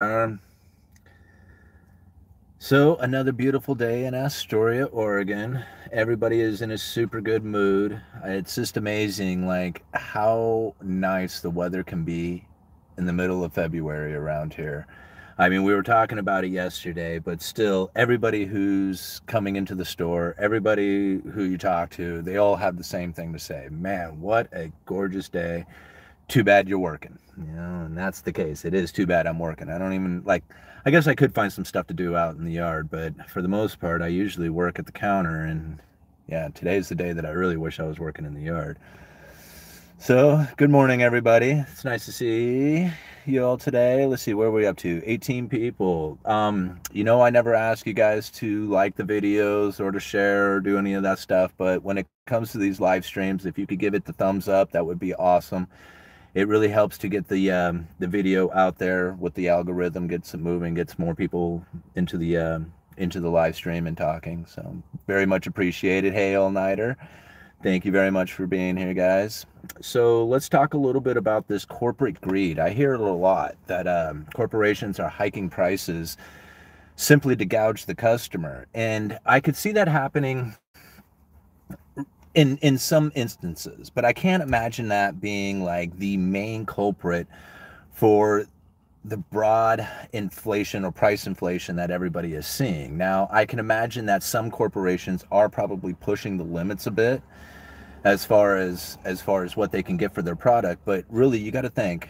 Um, so another beautiful day in Astoria, Oregon. Everybody is in a super good mood. It's just amazing, like how nice the weather can be in the middle of February around here. I mean, we were talking about it yesterday, but still, everybody who's coming into the store, everybody who you talk to, they all have the same thing to say. Man, what a gorgeous day. Too bad you're working. You know, and that's the case. It is too bad I'm working. I don't even like, I guess I could find some stuff to do out in the yard, but for the most part, I usually work at the counter. And yeah, today's the day that I really wish I was working in the yard. So, good morning, everybody. It's nice to see you all today. Let's see, where are we up to? 18 people. Um, you know, I never ask you guys to like the videos or to share or do any of that stuff, but when it comes to these live streams, if you could give it the thumbs up, that would be awesome. It really helps to get the um, the video out there with the algorithm, gets it moving, gets more people into the um, into the live stream and talking. So very much appreciated. Hey, all nighter. Thank you very much for being here, guys. So let's talk a little bit about this corporate greed. I hear it a lot that um, corporations are hiking prices simply to gouge the customer, and I could see that happening in in some instances, but I can't imagine that being like the main culprit for the broad inflation or price inflation that everybody is seeing. Now, I can imagine that some corporations are probably pushing the limits a bit as far as as far as what they can get for their product, but really you got to think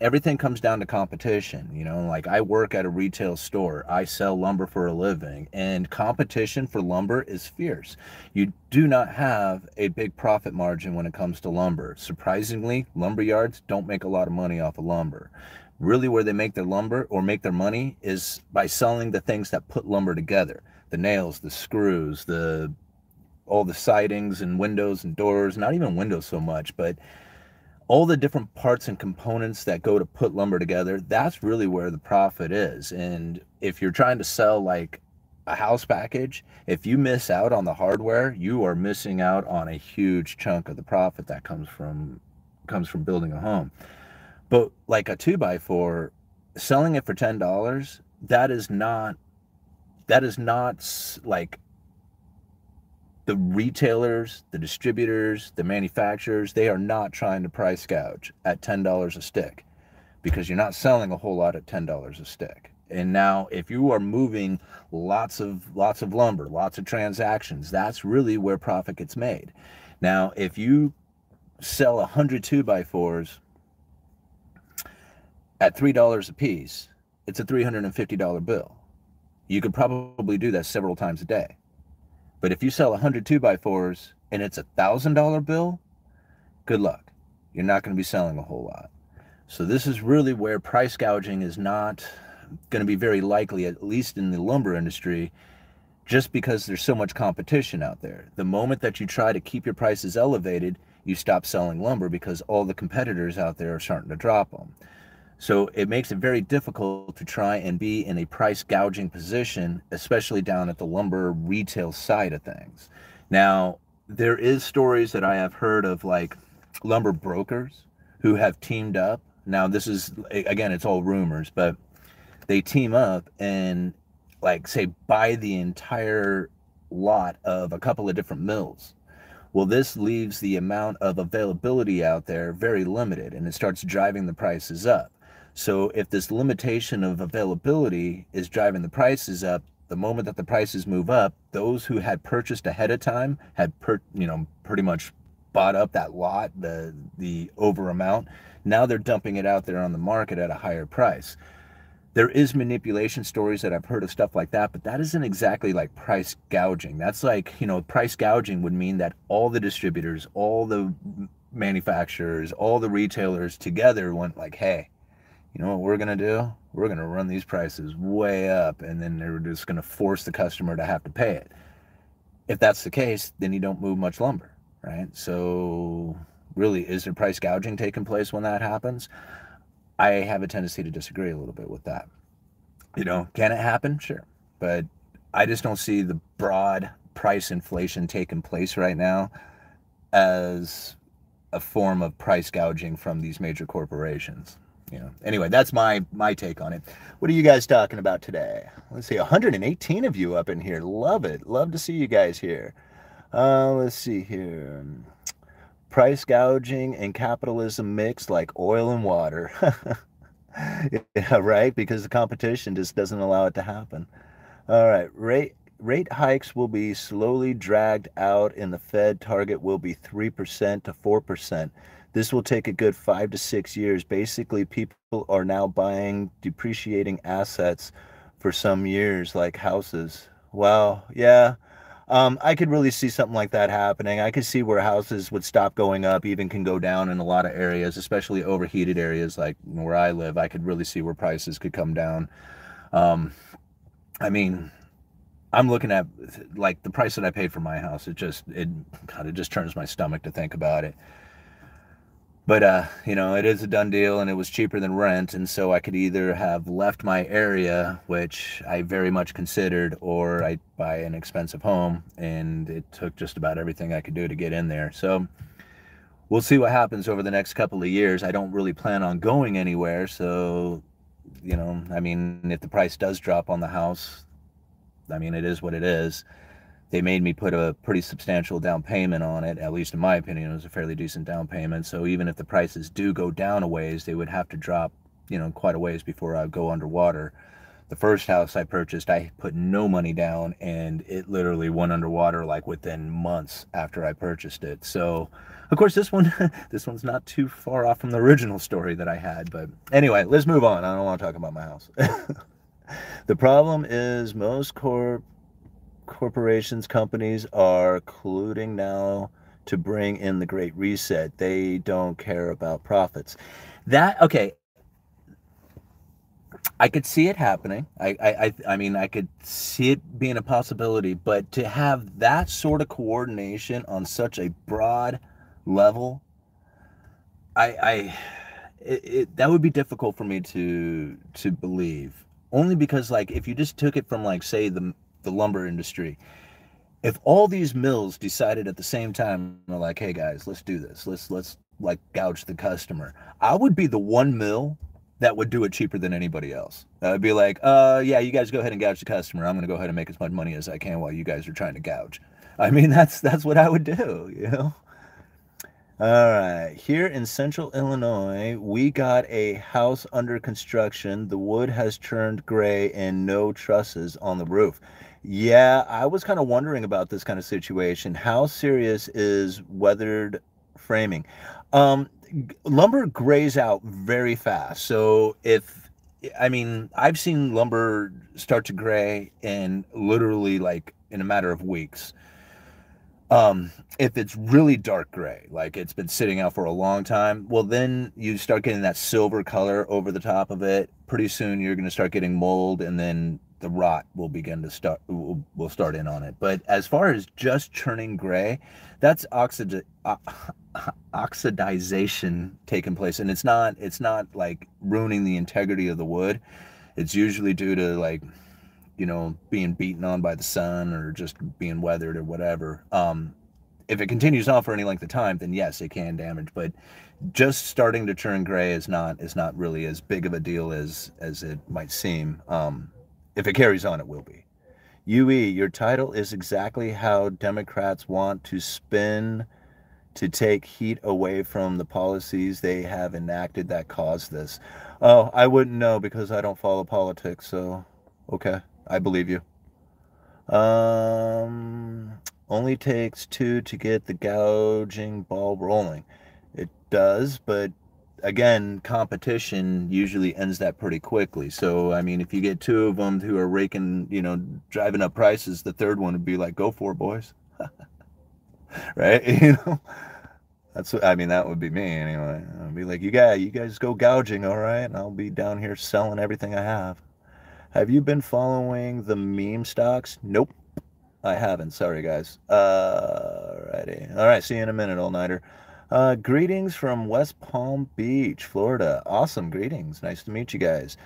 everything comes down to competition, you know, like I work at a retail store. I sell lumber for a living and competition for lumber is fierce. You do not have a big profit margin when it comes to lumber. Surprisingly, lumber yards don't make a lot of money off of lumber really where they make their lumber or make their money is by selling the things that put lumber together the nails the screws the all the sidings and windows and doors not even windows so much but all the different parts and components that go to put lumber together that's really where the profit is. And if you're trying to sell like a house package if you miss out on the hardware you are missing out on a huge chunk of the profit that comes from comes from building a home. But like a two by four, selling it for ten dollars, that is not that is not like the retailers, the distributors, the manufacturers, they are not trying to price gouge at ten dollars a stick because you're not selling a whole lot at ten dollars a stick. And now if you are moving lots of lots of lumber, lots of transactions, that's really where profit gets made. Now, if you sell a hundred two by fours at $3 a piece, it's a $350 bill. You could probably do that several times a day. But if you sell 100 2 by 4s and it's a $1,000 bill, good luck. You're not going to be selling a whole lot. So this is really where price gouging is not going to be very likely, at least in the lumber industry, just because there's so much competition out there. The moment that you try to keep your prices elevated, you stop selling lumber because all the competitors out there are starting to drop them. So it makes it very difficult to try and be in a price gouging position, especially down at the lumber retail side of things. Now, there is stories that I have heard of like lumber brokers who have teamed up. Now, this is again, it's all rumors, but they team up and like say buy the entire lot of a couple of different mills. Well, this leaves the amount of availability out there very limited and it starts driving the prices up. So if this limitation of availability is driving the prices up, the moment that the prices move up, those who had purchased ahead of time had per, you know pretty much bought up that lot, the the over amount. Now they're dumping it out there on the market at a higher price. There is manipulation stories that I've heard of stuff like that, but that isn't exactly like price gouging. That's like, you know, price gouging would mean that all the distributors, all the manufacturers, all the retailers together went like, "Hey, you know what we're going to do? We're going to run these prices way up and then they're just going to force the customer to have to pay it. If that's the case, then you don't move much lumber, right? So, really, is there price gouging taking place when that happens? I have a tendency to disagree a little bit with that. You know, can it happen? Sure. But I just don't see the broad price inflation taking place right now as a form of price gouging from these major corporations. You know. Anyway, that's my my take on it. What are you guys talking about today? Let's see, 118 of you up in here. Love it. Love to see you guys here. Uh, let's see here. Price gouging and capitalism mix like oil and water. yeah, right. Because the competition just doesn't allow it to happen. All right, rate rate hikes will be slowly dragged out, and the Fed target will be three percent to four percent. This will take a good five to six years. Basically, people are now buying depreciating assets for some years, like houses. Wow, yeah. Um, I could really see something like that happening. I could see where houses would stop going up, even can go down in a lot of areas, especially overheated areas like where I live. I could really see where prices could come down. Um, I mean, I'm looking at like the price that I paid for my house. It just it kind of just turns my stomach to think about it but uh, you know, it is a done deal, and it was cheaper than rent, and so I could either have left my area, which I very much considered, or I buy an expensive home, and it took just about everything I could do to get in there. So we'll see what happens over the next couple of years. I don't really plan on going anywhere, so you know, I mean, if the price does drop on the house, I mean, it is what it is they made me put a pretty substantial down payment on it. At least in my opinion, it was a fairly decent down payment. So even if the prices do go down a ways, they would have to drop, you know, quite a ways before I go underwater. The first house I purchased, I put no money down, and it literally went underwater like within months after I purchased it. So, of course, this one, this one's not too far off from the original story that I had. But anyway, let's move on. I don't want to talk about my house. the problem is most corp corporations, companies are colluding now to bring in the Great Reset. They don't care about profits. That okay. I could see it happening. I, I, I mean, I could see it being a possibility, but to have that sort of coordination on such a broad level, I, I, it, it, that would be difficult for me to to believe. Only because, like, if you just took it from, like, say, the the lumber industry. If all these mills decided at the same time, they're like, "Hey guys, let's do this. Let's let's like gouge the customer," I would be the one mill that would do it cheaper than anybody else. I would be like, "Uh, yeah, you guys go ahead and gouge the customer. I'm going to go ahead and make as much money as I can while you guys are trying to gouge." I mean, that's that's what I would do, you know. All right, here in central Illinois, we got a house under construction. The wood has turned gray and no trusses on the roof. Yeah, I was kind of wondering about this kind of situation. How serious is weathered framing? Um, lumber grays out very fast. So if I mean, I've seen lumber start to gray in literally like in a matter of weeks. Um, if it's really dark gray, like it's been sitting out for a long time, well, then you start getting that silver color over the top of it. Pretty soon, you're going to start getting mold, and then the rot will begin to start will, will start in on it. But as far as just churning gray that's oxid uh, oxidization taking place. And it's not it's not like ruining the integrity of the wood. It's usually due to like you know being beaten on by the sun or just being weathered or whatever. Um if it continues on for any length of time then yes it can damage. But just starting to turn gray is not is not really as big of a deal as as it might seem. Um if it carries on, it will be. UE, your title is exactly how Democrats want to spin to take heat away from the policies they have enacted that caused this. Oh, I wouldn't know because I don't follow politics, so okay, I believe you. Um, only takes two to get the gouging ball rolling. It does, but again, competition usually ends that pretty quickly. So, I mean, if you get two of them who are raking, you know, driving up prices, the third one would be like, go for it, boys. right? You know, that's what, I mean, that would be me anyway. I'd be like, you guys, you guys go gouging, all right? And I'll be down here selling everything I have. Have you been following the meme stocks? Nope. I haven't. Sorry, guys. Uh, alrighty. All right. See you in a minute, all nighter. Uh, greetings from West Palm Beach, Florida. Awesome greetings. Nice to meet you guys.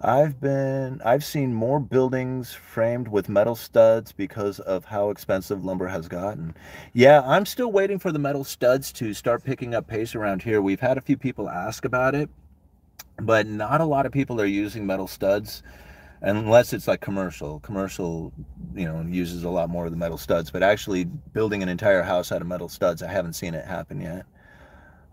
I've been I've seen more buildings framed with metal studs because of how expensive lumber has gotten. Yeah, I'm still waiting for the metal studs to start picking up pace around here. We've had a few people ask about it. but not a lot of people are using metal studs unless it's like commercial commercial you know uses a lot more of the metal studs but actually building an entire house out of metal studs i haven't seen it happen yet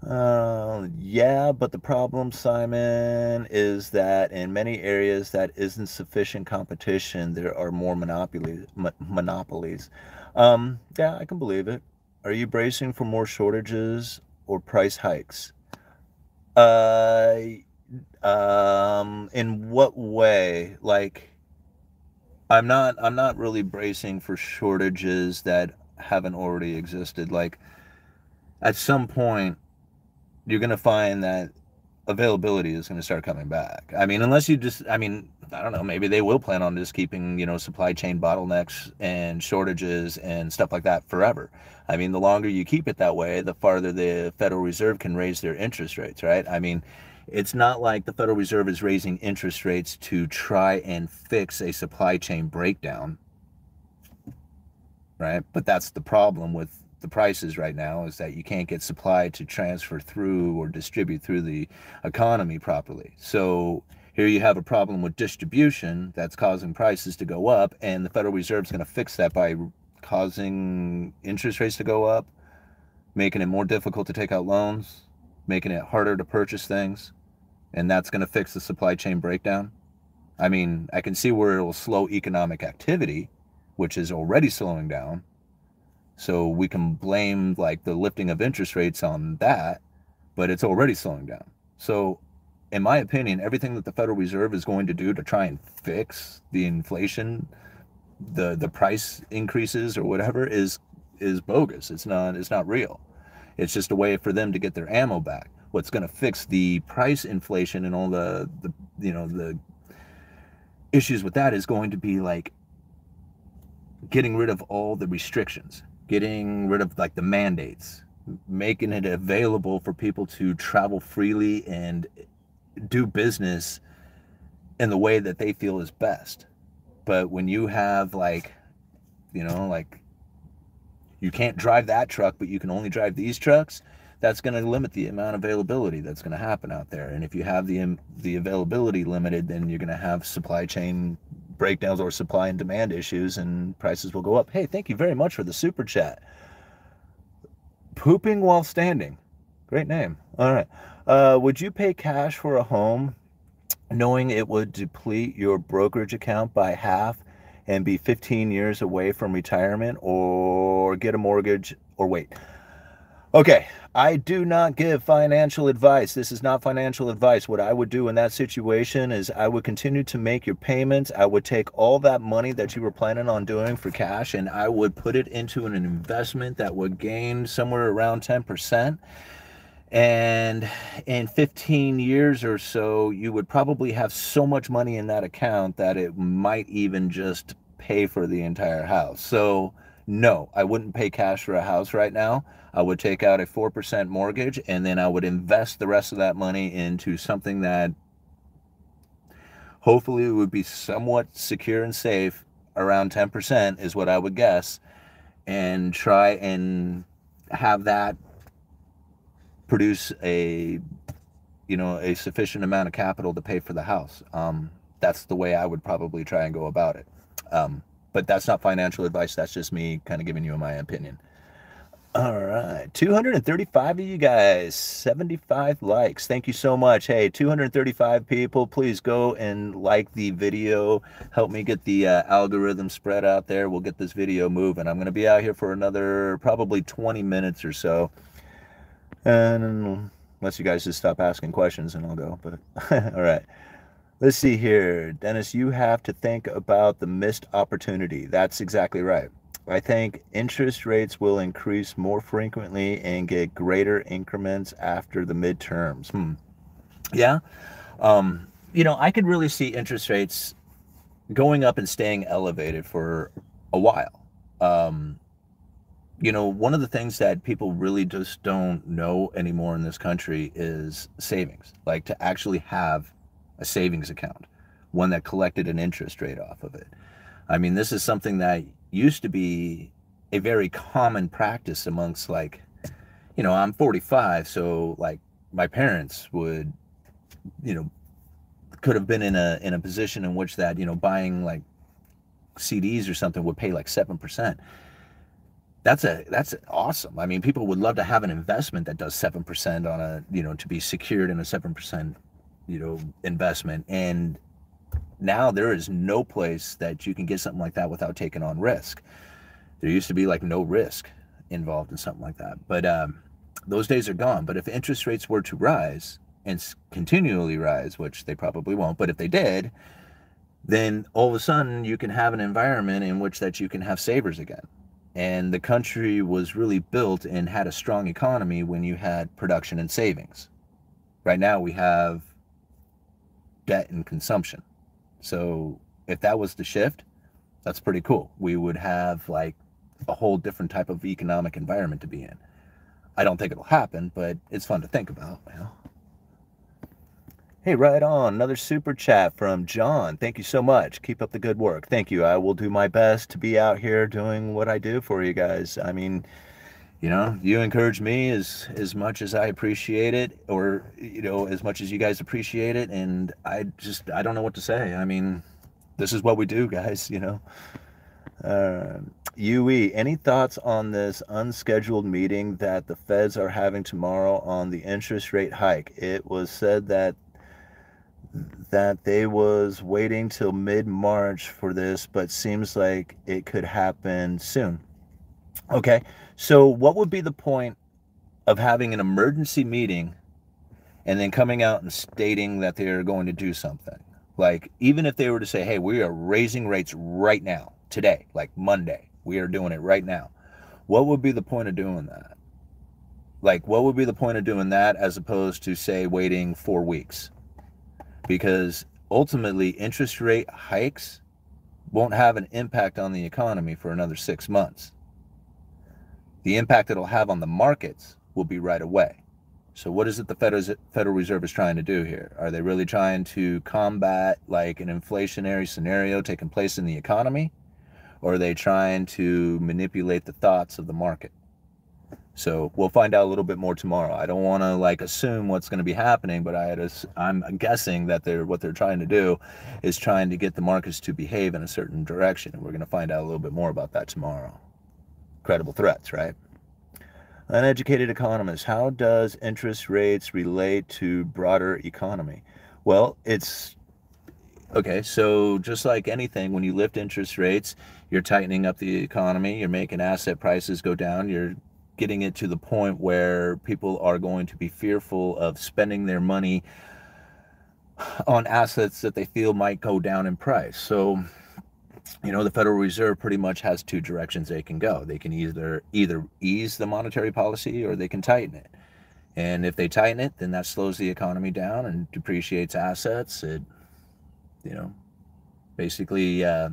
uh, yeah, but the problem, Simon, is that in many areas that isn't sufficient competition, there are more monopolies. monopolies. Um, yeah, I can believe it. Are you bracing for more shortages or price hikes? Uh, um, in what way? Like, I'm not. I'm not really bracing for shortages that haven't already existed. Like, at some point you're going to find that availability is going to start coming back. I mean, unless you just, I mean, I don't know, maybe they will plan on just keeping, you know, supply chain bottlenecks and shortages and stuff like that forever. I mean, the longer you keep it that way, the farther the Federal Reserve can raise their interest rates, right? I mean, it's not like the Federal Reserve is raising interest rates to try and fix a supply chain breakdown, right? But that's the problem with the prices right now is that you can't get supply to transfer through or distribute through the economy properly. So here you have a problem with distribution that's causing prices to go up, and the Federal Reserve is going to fix that by causing interest rates to go up, making it more difficult to take out loans, making it harder to purchase things, and that's going to fix the supply chain breakdown. I mean, I can see where it will slow economic activity, which is already slowing down so we can blame like the lifting of interest rates on that, but it's already slowing down. So in my opinion, everything that the Federal Reserve is going to do to try and fix the inflation, the the price increases or whatever is is bogus. It's not it's not real. It's just a way for them to get their ammo back. What's going to fix the price inflation and all the the you know the issues with that is going to be like getting rid of all the restrictions getting rid of like the mandates, making it available for people to travel freely and do business in the way that they feel is best. But when you have like, you know, like you can't drive that truck, but you can only drive these trucks, that's going to limit the amount of availability that's going to happen out there. And if you have the the availability limited, then you're going to have supply chain breakdowns or supply and demand issues and prices will go up. Hey, thank you very much for the super chat. Pooping while standing. Great name. All right. Uh, would you pay cash for a home knowing it would deplete your brokerage account by half and be 15 years away from retirement or get a mortgage or wait? Okay, I do not give financial advice. This is not financial advice. What I would do in that situation is I would continue to make your payments. I would take all that money that you were planning on doing for cash and I would put it into an investment that would gain somewhere around 10%. And in 15 years or so, you would probably have so much money in that account that it might even just pay for the entire house. So, no, I wouldn't pay cash for a house right now. I would take out a 4% mortgage and then I would invest the rest of that money into something that hopefully would be somewhat secure and safe. Around 10% is what I would guess and try and have that produce a you know a sufficient amount of capital to pay for the house. Um, that's the way I would probably try and go about it. Um, but that's not financial advice. That's just me kind of giving you my opinion. All right, 235 of you guys, 75 likes. Thank you so much. Hey, 235 people, please go and like the video. Help me get the uh, algorithm spread out there. We'll get this video moving. I'm going to be out here for another probably 20 minutes or so. And unless you guys just stop asking questions and I'll go. But all right. Let's see here. Dennis, you have to think about the missed opportunity. That's exactly right. I think interest rates will increase more frequently and get greater increments after the midterms. Hmm. Yeah. Um, you know, I could really see interest rates going up and staying elevated for a while. Um, you know, one of the things that people really just don't know anymore in this country is savings, like to actually have a savings account, one that collected an interest rate off of it. I mean, this is something that used to be a very common practice amongst like, you know, I'm 45, so like my parents would you know, could have been in a in a position in which that you know buying like CDs or something would pay like seven percent. That's a that's awesome. I mean, people would love to have an investment that does seven percent on a you know to be secured in a seven percent you know investment. And now there is no place that you can get something like that without taking on risk. There used to be like no risk involved in something like that, but um, those days are gone. But if interest rates were to rise, and continually rise, which they probably won't, but if they did, then all of a sudden you can have an environment in which that you can have savers again. And the country was really built and had a strong economy when you had production and savings. Right now we have debt and consumption. So if that was the shift, that's pretty cool. We would have like a whole different type of economic environment to be in. I don't think it'll happen, but it's fun to think about. Hey, right on. Another super chat from John. Thank you so much. Keep up the good work. Thank you. I will do my best to be out here doing what I do for you guys. I mean, you know, you encourage me as as much as I appreciate it, or you know, as much as you guys appreciate it, and I just I don't know what to say. I mean, this is what we do, guys. You know. Uh, UE, any thoughts on this unscheduled meeting that the feds are having tomorrow on the interest rate hike? It was said that that they was waiting till mid-March for this, but seems like it could happen soon. Okay, so what would be the point of having an emergency meeting and then coming out and stating that they're going to do something? Like, even if they were to say, hey, we are raising rates right now, today, like Monday, we are doing it right now. What would be the point of doing that? Like, what would be the point of doing that as opposed to, say, waiting four weeks? because ultimately interest rate hikes won't have an impact on the economy for another six months. The impact it'll have on the markets will be right away. So, what is it the Federal Reserve is trying to do here? Are they really trying to combat like an inflationary scenario taking place in the economy? Or are they trying to manipulate the thoughts of the market? So we'll find out a little bit more tomorrow. I don't want to like assume what's going to be happening, but I had a, I'm guessing that they're what they're trying to do is trying to get the markets to behave in a certain direction, and we're going to find out a little bit more about that tomorrow. Credible threats, right? Uneducated economists, how does interest rates relate to broader economy? Well, it's okay. So just like anything, when you lift interest rates, you're tightening up the economy. You're making asset prices go down. You're getting it to the point where people are going to be fearful of spending their money on assets that they feel might go down in price. So, you know, the Federal Reserve pretty much has two directions they can go. They can either either ease the monetary policy or they can tighten it. And if they tighten it, then that slows the economy down and depreciates assets. It, you know, basically uh,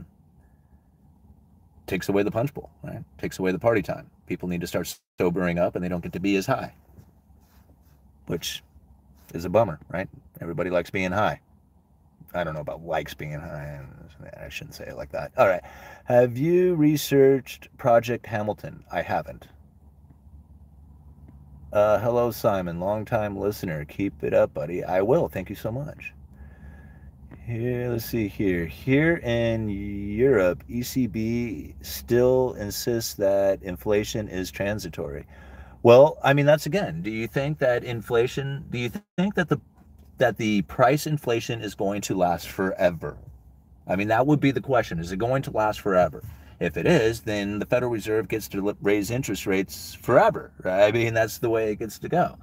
takes away the punch bowl, right? Takes away the party time. People need to start sobering up and they don't get to be as high, which is a bummer, right? Everybody likes being high. I don't know about likes being high. I shouldn't say it like that. All right. Have you researched Project Hamilton? I haven't. Uh, hello, Simon, longtime listener. Keep it up, buddy. I will. Thank you so much. Here, let's see here. Here in Europe, ECB still insists that inflation is transitory. Well, I mean, that's again. Do you think that inflation? Do you think that the that the price inflation is going to last forever? I mean, that would be the question. Is it going to last forever? If it is, then the Federal Reserve gets to raise interest rates forever. Right? I mean, that's the way it gets to go.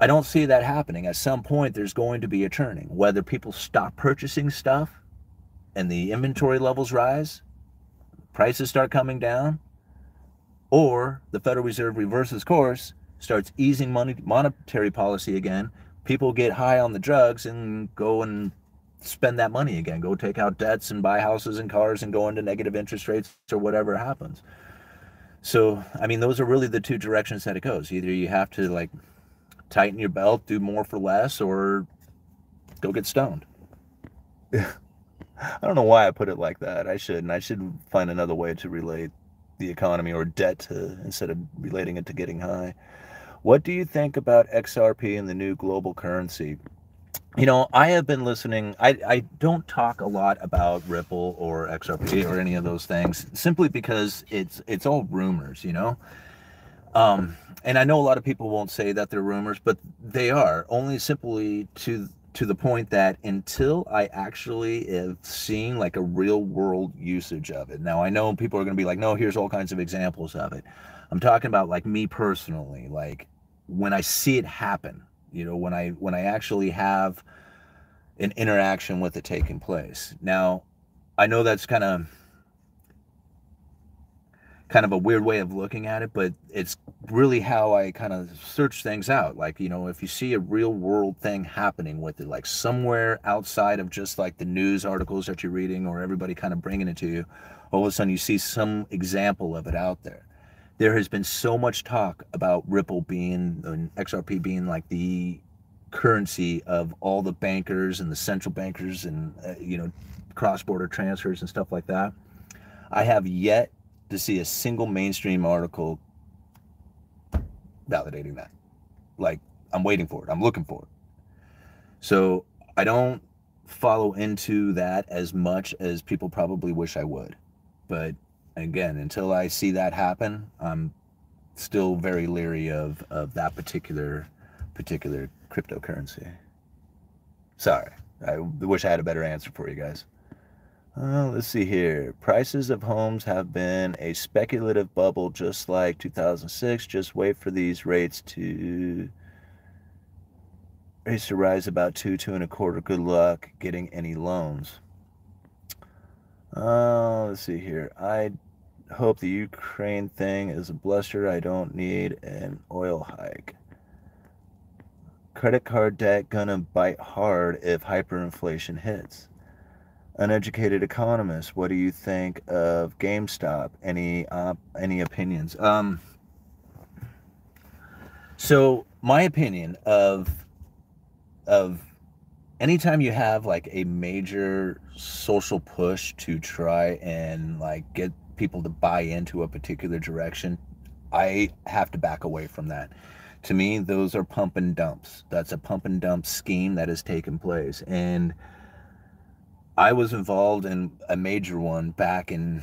I don't see that happening. At some point, there's going to be a turning. Whether people stop purchasing stuff and the inventory levels rise, prices start coming down, or the Federal Reserve reverses course, starts easing money, monetary policy again, people get high on the drugs and go and spend that money again, go take out debts and buy houses and cars and go into negative interest rates or whatever happens. So, I mean, those are really the two directions that it goes. Either you have to like tighten your belt, do more for less, or go get stoned. Yeah. I don't know why I put it like that. I shouldn't. I should find another way to relate the economy or debt to instead of relating it to getting high. What do you think about XRP and the new global currency? you know, I have been listening. I, I don't talk a lot about Ripple or XRP or any of those things simply because it's it's all rumors, you know. Um, and I know a lot of people won't say that they're rumors, but they are only simply to to the point that until I actually have seen like a real world usage of it. Now I know people are going to be like, no, here's all kinds of examples of it. I'm talking about like me personally, like when I see it happen, you know, when I when I actually have an interaction with it taking place. Now, I know that's kind of kind of a weird way of looking at it, but it's really how I kind of search things out. Like, you know, if you see a real world thing happening with it, like somewhere outside of just like the news articles that you're reading or everybody kind of bringing it to you, all of a sudden you see some example of it out there. There has been so much talk about Ripple being and XRP being like the currency of all the bankers and the central bankers and, uh, you know, cross border transfers and stuff like that. I have yet to see a single mainstream article validating that. Like, I'm waiting for it, I'm looking for it. So I don't follow into that as much as people probably wish I would. But again, until I see that happen, I'm still very leery of, of that particular particular cryptocurrency. Sorry. I wish I had a better answer for you guys. Uh, let's see here. Prices of homes have been a speculative bubble just like 2006. Just wait for these rates to rates to rise about two, two and a quarter. Good luck getting any loans. Uh, let's see here. I hope the Ukraine thing is a bluster. I don't need an oil hike. Credit card debt gonna bite hard if hyperinflation hits uneducated economist, what do you think of GameStop? Any uh, any opinions? Um, so my opinion of of anytime you have like a major social push to try and like get people to buy into a particular direction, I have to back away from that. To me, those are pump and dumps. That's a pump and dump scheme that has taken place. And I was involved in a major one back in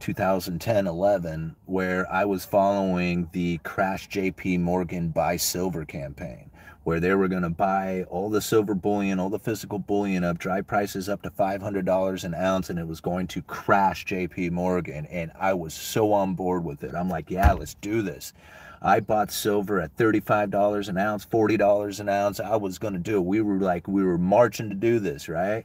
2010 11 where I was following the Crash JP Morgan Buy Silver campaign, where they were going to buy all the silver bullion, all the physical bullion up, drive prices up to $500 an ounce, and it was going to crash JP Morgan. And I was so on board with it. I'm like, yeah, let's do this. I bought silver at $35 an ounce, $40 an ounce. I was going to do it. We were like, we were marching to do this, right?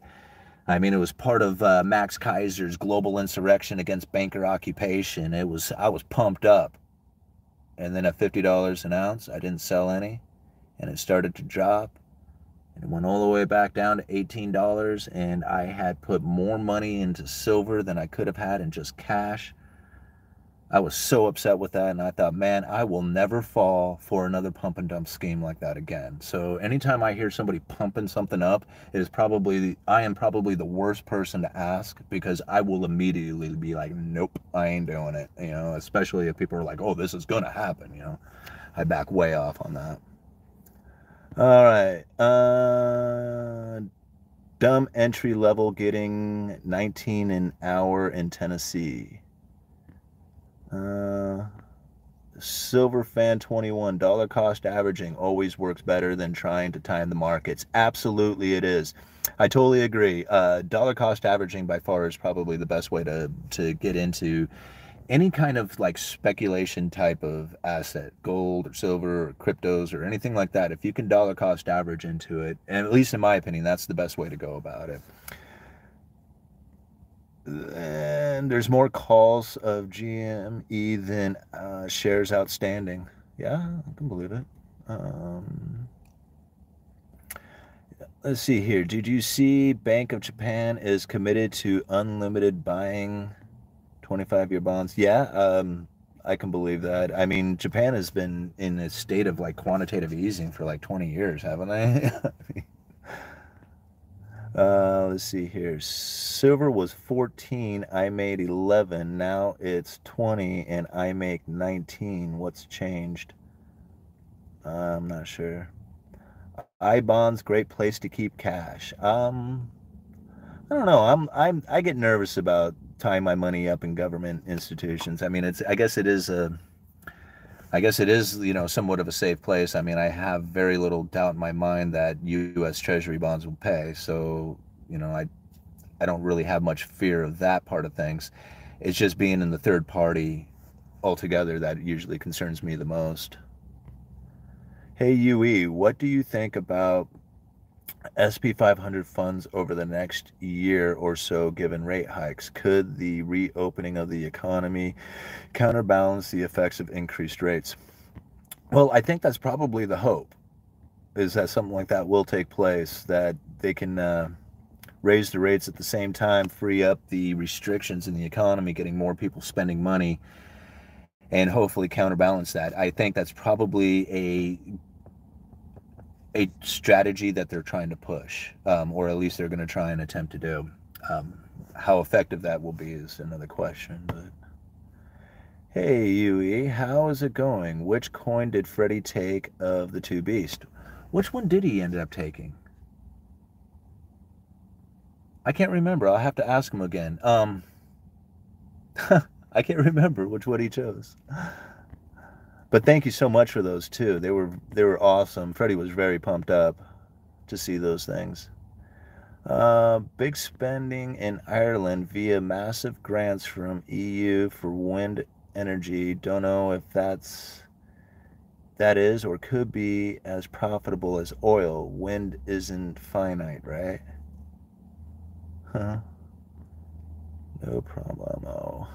I mean, it was part of uh, Max Keiser's global insurrection against banker occupation. It was I was pumped up, and then at fifty dollars an ounce, I didn't sell any, and it started to drop, and it went all the way back down to eighteen dollars, and I had put more money into silver than I could have had in just cash. I was so upset with that, and I thought, man, I will never fall for another pump and dump scheme like that again. So anytime I hear somebody pumping something up, it is probably I am probably the worst person to ask because I will immediately be like, nope, I ain't doing it. You know, especially if people are like, oh, this is gonna happen. You know, I back way off on that. All right, uh, dumb entry level getting 19 an hour in Tennessee. Uh, Silver Fan 21 dollar cost averaging always works better than trying to time the markets. Absolutely, it is. I totally agree. Uh, dollar cost averaging by far is probably the best way to to get into any kind of like speculation type of asset, gold or silver or cryptos or anything like that. If you can dollar cost average into it, and at least in my opinion, that's the best way to go about it and there's more calls of GME than uh, shares outstanding. Yeah, I can believe it. Um, let's see here. Did you see Bank of Japan is committed to unlimited buying 25 year bonds? Yeah, um, I can believe that. I mean, Japan has been in a state of like quantitative easing for like 20 years, haven't they? Uh, let's see here. Silver was 14. I made 11. Now it's 20 and I make 19. What's changed? I'm not sure. I bonds great place to keep cash. Um, I don't know. I'm I'm I get nervous about tying my money up in government institutions. I mean, it's I guess it is a I guess it is, you know, somewhat of a safe place. I mean, I have very little doubt in my mind that U.S. Treasury bonds will pay. So, you know, I, I don't really have much fear of that part of things. It's just being in the third party altogether that usually concerns me the most. Hey, UE, what do you think about SP 500 funds over the next year or so, given rate hikes? Could the reopening of the economy counterbalance the effects of increased rates? Well, I think that's probably the hope, is that something like that will take place, that they can uh, raise the rates at the same time, free up the restrictions in the economy, getting more people spending money, and hopefully counterbalance that. I think that's probably a a strategy that they're trying to push, um, or at least they're going to try and attempt to do. Um, how effective that will be is another question. But hey, UE, how is it going? Which coin did Freddy take of the two beasts? Which one did he end up taking? I can't remember. I'll have to ask him again. Um, I can't remember which one he chose but thank you so much for those too. They were they were awesome. Freddie was very pumped up to see those things. Uh, big spending in Ireland via massive grants from EU for wind energy. Don't know if that's that is or could be as profitable as oil. Wind isn't finite, right? Huh? No problemo.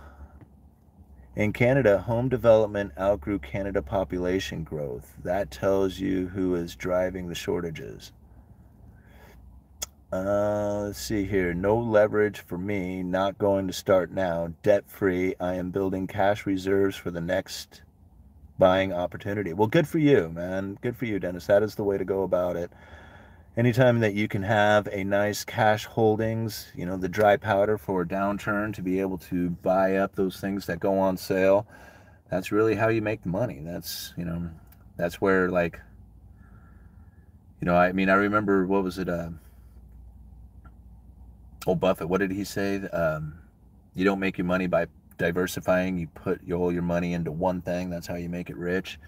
In Canada, home development outgrew Canada population growth. That tells you who is driving the shortages. Uh, let's see here. No leverage for me. Not going to start now. Debt free. I am building cash reserves for the next buying opportunity. Well, good for you, man. Good for you, Dennis. That is the way to go about it anytime that you can have a nice cash holdings, you know, the dry powder for a downturn to be able to buy up those things that go on sale, that's really how you make money. That's, you know, that's where like, you know, I mean, I remember what was it? Uh, old Buffett, what did he say? Um, you don't make your money by diversifying. You put all your money into one thing. That's how you make it rich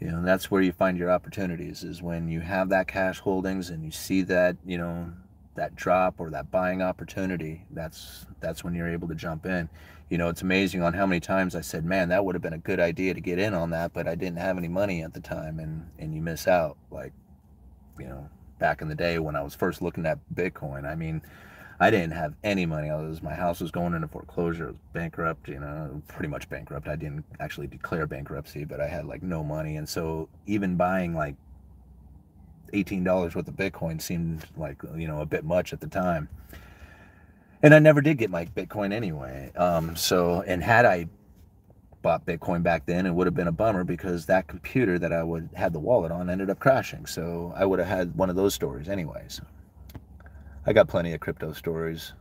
you know that's where you find your opportunities is when you have that cash holdings and you see that you know that drop or that buying opportunity that's that's when you're able to jump in. You know it's amazing on how many times i said man that would have been a good idea to get in on that but i didn't have any money at the time and and you miss out like you know back in the day when i was first looking at bitcoin i mean I didn't have any money. I was my house was going into foreclosure. I was bankrupt, you know, pretty much bankrupt. I didn't actually declare bankruptcy, but I had like no money, and so even buying like eighteen dollars worth of Bitcoin seemed like you know a bit much at the time. And I never did get my Bitcoin anyway. Um, so, and had I bought Bitcoin back then, it would have been a bummer because that computer that I would had the wallet on ended up crashing. So I would have had one of those stories anyways. I got plenty of crypto stories.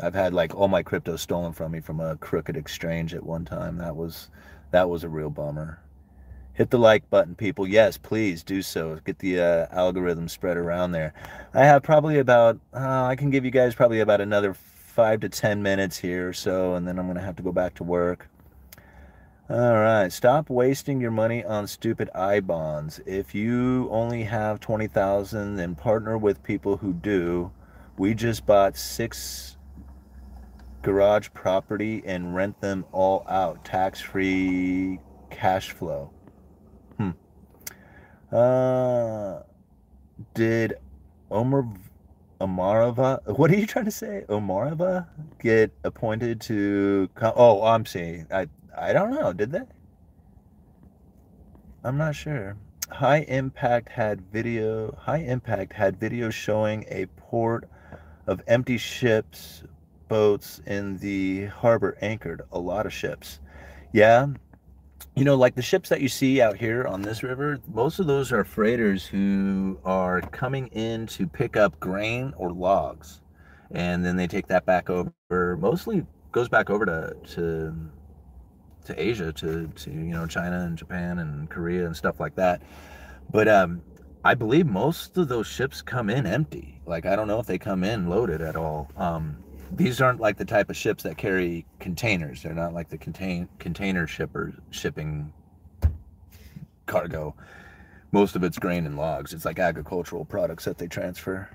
I've had like all my crypto stolen from me from a crooked exchange at one time. That was that was a real bummer. Hit the like button, people. Yes, please do so. Get the uh, algorithm spread around there. I have probably about uh, I can give you guys probably about another five to ten minutes here or so, and then I'm gonna have to go back to work. All right, stop wasting your money on stupid I bonds. If you only have 20,000, then partner with people who do. We just bought six garage property and rent them all out. Tax-free cash flow. Hmm. Uh, did Omer Omarova, what are you trying to say? Omarova get appointed to? Oh, I'm seeing. I I don't know. Did they? I'm not sure. High Impact had video. High Impact had video showing a port of empty ships, boats in the harbor anchored. A lot of ships. Yeah. You know, like the ships that you see out here on this river, most of those are freighters who are coming in to pick up grain or logs. And then they take that back over, mostly goes back over to, to to Asia, to, to you know China and Japan and Korea and stuff like that. But um, I believe most of those ships come in empty. Like I don't know if they come in loaded at all. Um, these aren't like the type of ships that carry containers. They're not like the contain container shippers shipping cargo. Most of it's grain and logs. It's like agricultural products that they transfer.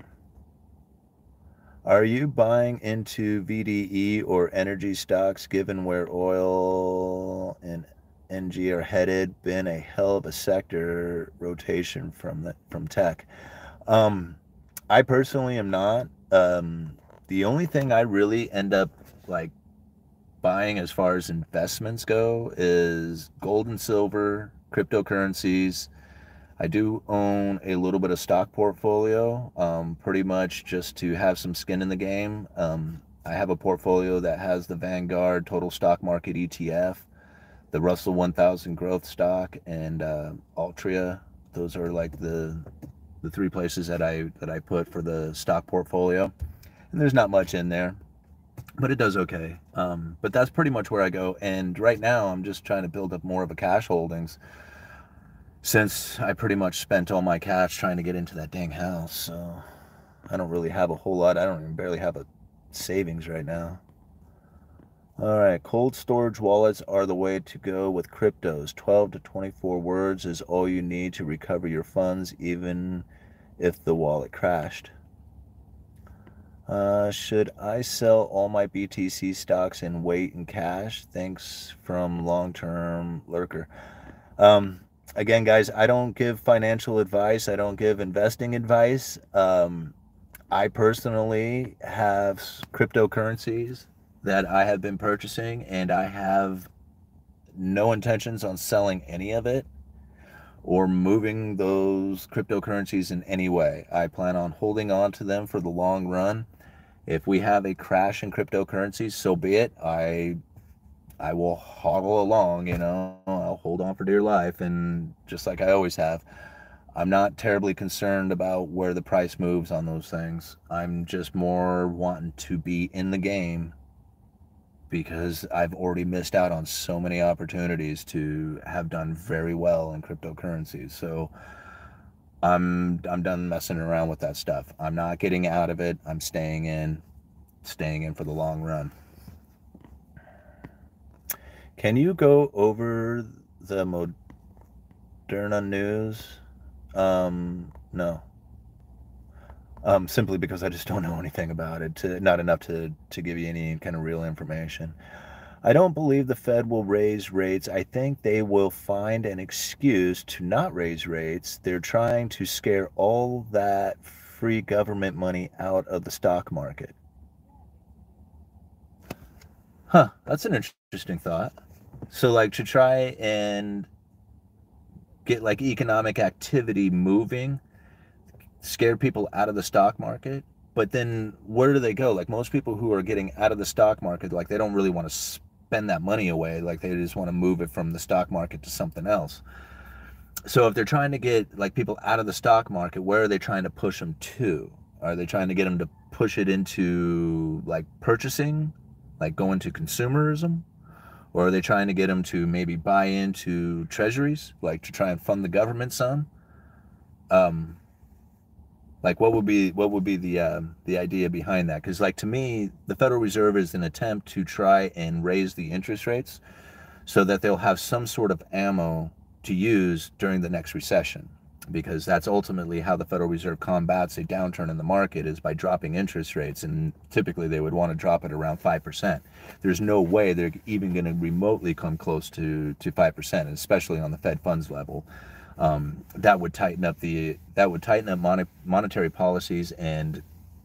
Are you buying into VDE or energy stocks given where oil and NG are headed? Been a hell of a sector rotation from the, from tech. Um, I personally am not. Um, the only thing I really end up like buying as far as investments go is gold and silver, cryptocurrencies. I do own a little bit of stock portfolio, um, pretty much just to have some skin in the game. Um, I have a portfolio that has the Vanguard Total Stock Market ETF, the Russell 1000 Growth Stock, and uh, Altria. Those are like the the three places that I that I put for the stock portfolio. And there's not much in there but it does okay. Um, but that's pretty much where i go. And right now i'm just trying to build up more of a cash holdings since i pretty much spent all my cash trying to get into that dang house. So i don't really have a whole lot. I don't even barely have a savings right now all right cold storage wallets are the way to go with cryptos 12 to 24 words is all you need to recover your funds even if the wallet crashed uh, should I sell all my BTC stocks and wait in cash? Thanks from long term lurker. Um, again, guys, I don't give financial advice, I don't give investing advice. Um, I personally have cryptocurrencies that I have been purchasing, and I have no intentions on selling any of it or moving those cryptocurrencies in any way. I plan on holding on to them for the long run if we have a crash in cryptocurrencies, so be it. I I will hobble along, you know, I'll hold on for dear life and just like I always have. I'm not terribly concerned about where the price moves on those things. I'm just more wanting to be in the game because I've already missed out on so many opportunities to have done very well in cryptocurrencies. So I'm I'm done messing around with that stuff. I'm not getting out of it. I'm staying in, staying in for the long run. Can you go over the Moderna news? Um, no. Um, simply because I just don't know anything about it. To, not enough to to give you any kind of real information. I don't believe the Fed will raise rates. I think they will find an excuse to not raise rates. They're trying to scare all that free government money out of the stock market. Huh, that's an interesting thought. So, like, to try and get like economic activity moving, scare people out of the stock market. But then where do they go? Like most people who are getting out of the stock market, like they don't really want to spend that money away. Like they just want to move it from the stock market to something else. So if they're trying to get like people out of the stock market, where are they trying to push them to? Are they trying to get them to push it into like purchasing, like go into consumerism? Or are they trying to get them to maybe buy into treasuries, like to try and fund the government some? Um, like what would be what would be the uh, the idea behind that? Because like to me the federal reserve is an attempt to try and raise the interest rates so that they'll have some sort of ammo to use during the next recession because that's ultimately how the federal reserve combats a downturn in the market is by dropping interest rates and typically they would want to drop it around 5% there's no way they're even going to remotely come close to to 5% especially on the fed funds level um, that would tighten up the that would tighten up mon- monetary policies and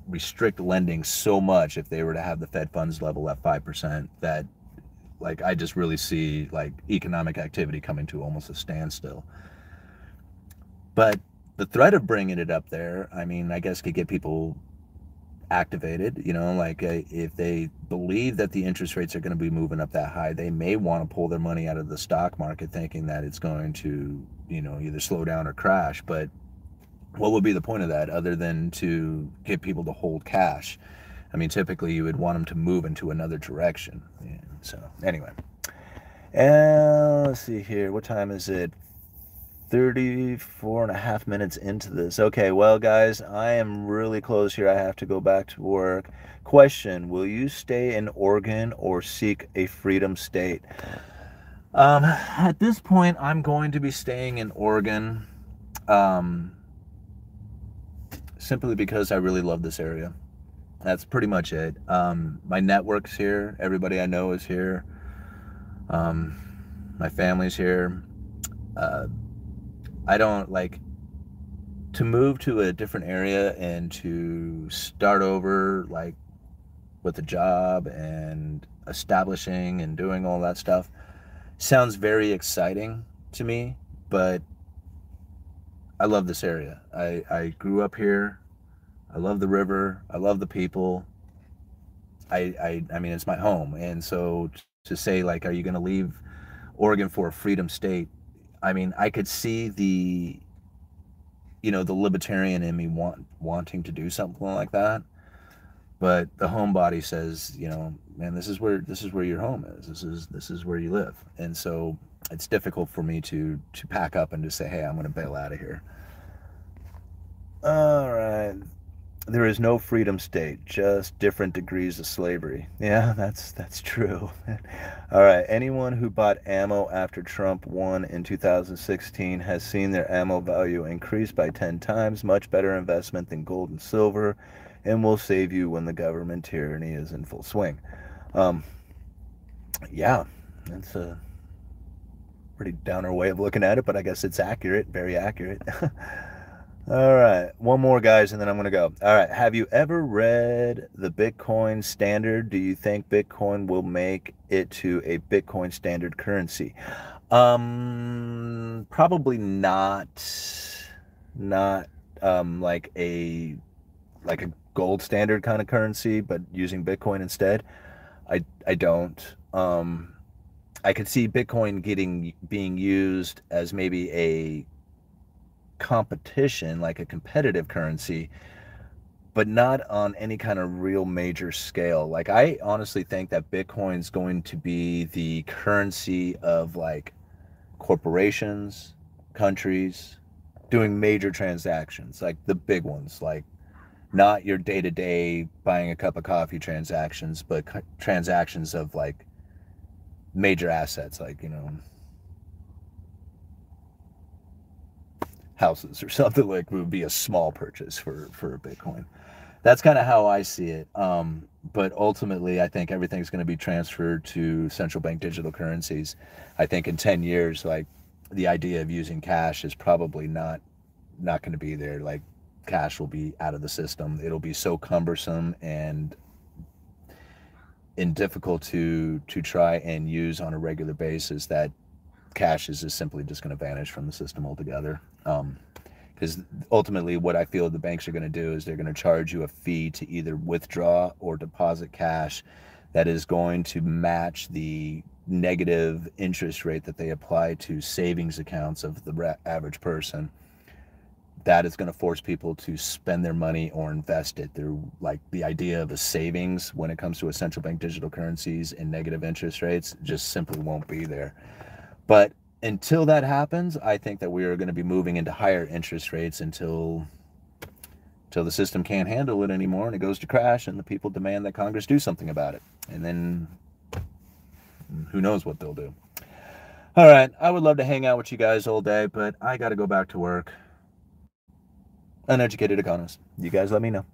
restrict lending so much if they were to have the Fed funds level at five percent that like I just really see like economic activity coming to almost a standstill. But the threat of bringing it up there, I mean, I guess could get people activated you know like uh, if they believe that the interest rates are going to be moving up that high they may want to pull their money out of the stock market thinking that it's going to you know either slow down or crash. But what would be the point of that other than to get people to hold cash? I mean typically you would want them to move into another direction. Yeah, so anyway. And let's see here. What time is it 34 and a half minutes into this. Okay, well, guys, I am really close here. I have to go back to work. Question Will you stay in Oregon or seek a freedom state? Um, at this point, I'm going to be staying in Oregon um, simply because I really love this area. That's pretty much it. Um, my network's here, everybody I know is here, um, my family's here. Uh, I don't like to move to a different area and to start over like with a job and establishing and doing all that stuff sounds very exciting to me but i love this area. I i grew up here. I love the river. I love the people. I i, I mean it's my home. And so to say like are you going to leave oregon for a freedom state I mean, I could see the, you know, the libertarian in me want wanting to do something like that, but the homebody says, you know, man, this is where this is where your home is. This is this is where you live, and so it's difficult for me to to pack up and to say, hey, I'm going to bail out of here. All right there is no freedom state, just different degrees of slavery. Yeah, that's that's true. All right, anyone who bought ammo after Trump won in 2016 has seen their ammo value increase by 10 times, much better investment than gold and silver, and will save you when the government tyranny is in full swing. Um, yeah, that's a pretty downer way of looking at it, but I guess it's accurate, very accurate. All right, one more, guys, and then I'm going to go. All right, have you ever read the Bitcoin standard? Do you think Bitcoin will make it to a Bitcoin standard currency? Um, probably not. Not um, like a like a gold standard kind of currency, but using Bitcoin instead. I I don't. Um, I could see Bitcoin getting being used as maybe a competition, like a competitive currency, but not on any kind of real major scale. Like I honestly think that Bitcoin's going to be the currency of like corporations, countries doing major transactions, like the big ones, like not your day-to-day buying a cup of coffee transactions, but transactions of like major assets like, you know, houses or something like would be a small purchase for for Bitcoin. That's kind of how I see it. Um, but ultimately, I think everything's going to be transferred to central bank digital currencies. I think in 10 years, like the idea of using cash is probably not not going to be there. Like cash will be out of the system. It'll be so cumbersome and and difficult to to try and use on a regular basis that cash is just simply just going to vanish from the system altogether. Um, because ultimately what I feel the banks are going to do is they're going to charge you a fee to either withdraw or deposit cash that is going to match the negative interest rate that they apply to savings accounts of the average person. That is going to force people to spend their money or invest it. They're like the idea of a savings when it comes to a central bank digital currencies and negative interest rates just simply won't be there. But until that happens, I think that we are going to be moving into higher interest rates until until the system can't handle it anymore and it goes to crash and the people demand that Congress do something about it. And then mm, who knows what they'll do. All right, I would love to hang out with you guys all day, but I got to go back to work. Uneducated economist. You guys let me know.